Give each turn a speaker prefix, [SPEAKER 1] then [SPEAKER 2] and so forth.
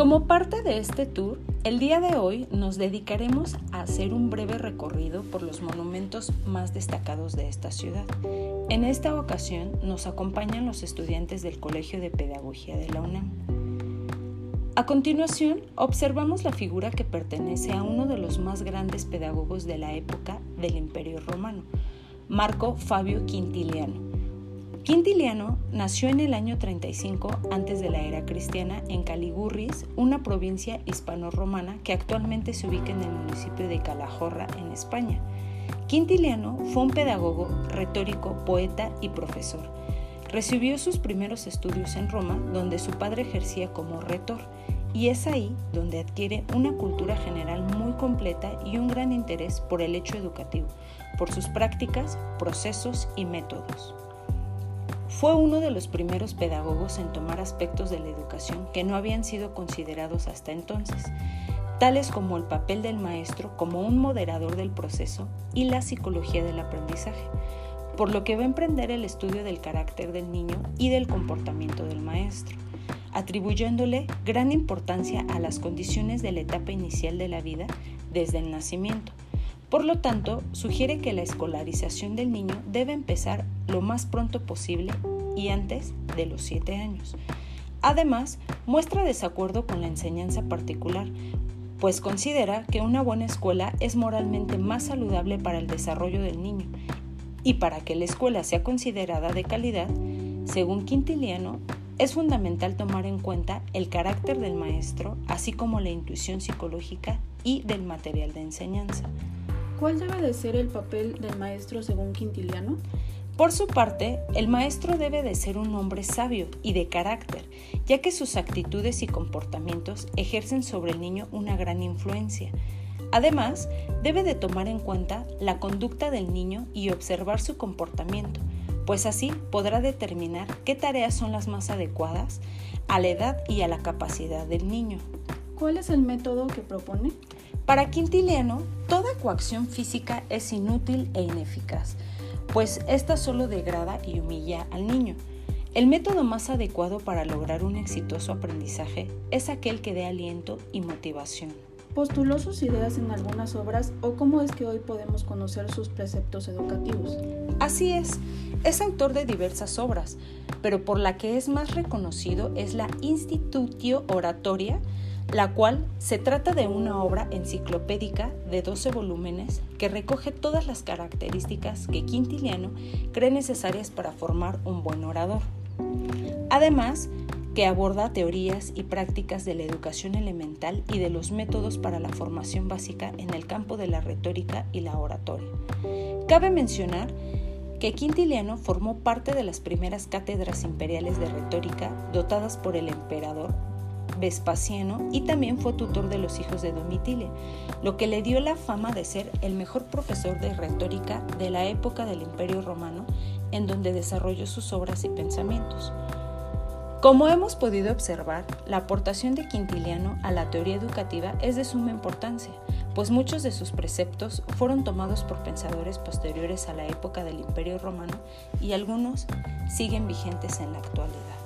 [SPEAKER 1] Como parte de este tour, el día de hoy nos dedicaremos a hacer un breve recorrido por los monumentos más destacados de esta ciudad. En esta ocasión nos acompañan los estudiantes del Colegio de Pedagogía de la UNAM. A continuación, observamos la figura que pertenece a uno de los más grandes pedagogos de la época del Imperio Romano, Marco Fabio Quintiliano Quintiliano nació en el año 35 antes de la era cristiana en Caligurris, una provincia hispano-romana que actualmente se ubica en el municipio de Calahorra, en España. Quintiliano fue un pedagogo, retórico, poeta y profesor. Recibió sus primeros estudios en Roma, donde su padre ejercía como retor, y es ahí donde adquiere una cultura general muy completa y un gran interés por el hecho educativo, por sus prácticas, procesos y métodos. Fue uno de los primeros pedagogos en tomar aspectos de la educación que no habían sido considerados hasta entonces, tales como el papel del maestro como un moderador del proceso y la psicología del aprendizaje, por lo que va a emprender el estudio del carácter del niño y del comportamiento del maestro, atribuyéndole gran importancia a las condiciones de la etapa inicial de la vida desde el nacimiento. Por lo tanto, sugiere que la escolarización del niño debe empezar lo más pronto posible y antes de los 7 años. Además, muestra desacuerdo con la enseñanza particular, pues considera que una buena escuela es moralmente más saludable para el desarrollo del niño y para que la escuela sea considerada de calidad, según Quintiliano, es fundamental tomar en cuenta el carácter del maestro, así como la intuición psicológica y del material de enseñanza.
[SPEAKER 2] ¿Cuál debe de ser el papel del maestro según Quintiliano?
[SPEAKER 1] Por su parte, el maestro debe de ser un hombre sabio y de carácter, ya que sus actitudes y comportamientos ejercen sobre el niño una gran influencia. Además, debe de tomar en cuenta la conducta del niño y observar su comportamiento, pues así podrá determinar qué tareas son las más adecuadas a la edad y a la capacidad del niño.
[SPEAKER 2] ¿Cuál es el método que propone?
[SPEAKER 1] Para Quintiliano, toda coacción física es inútil e ineficaz pues esta solo degrada y humilla al niño. El método más adecuado para lograr un exitoso aprendizaje es aquel que dé aliento y motivación.
[SPEAKER 2] ¿Postuló sus ideas en algunas obras o cómo es que hoy podemos conocer sus preceptos educativos?
[SPEAKER 1] Así es, es autor de diversas obras, pero por la que es más reconocido es la Institutio Oratoria, la cual se trata de una obra enciclopédica de 12 volúmenes que recoge todas las características que Quintiliano cree necesarias para formar un buen orador. Además, que aborda teorías y prácticas de la educación elemental y de los métodos para la formación básica en el campo de la retórica y la oratoria. Cabe mencionar que Quintiliano formó parte de las primeras cátedras imperiales de retórica dotadas por el emperador Vespasiano y también fue tutor de los hijos de Domitile, lo que le dio la fama de ser el mejor profesor de retórica de la época del Imperio Romano, en donde desarrolló sus obras y pensamientos. Como hemos podido observar, la aportación de Quintiliano a la teoría educativa es de suma importancia, pues muchos de sus preceptos fueron tomados por pensadores posteriores a la época del Imperio Romano y algunos siguen vigentes en la actualidad.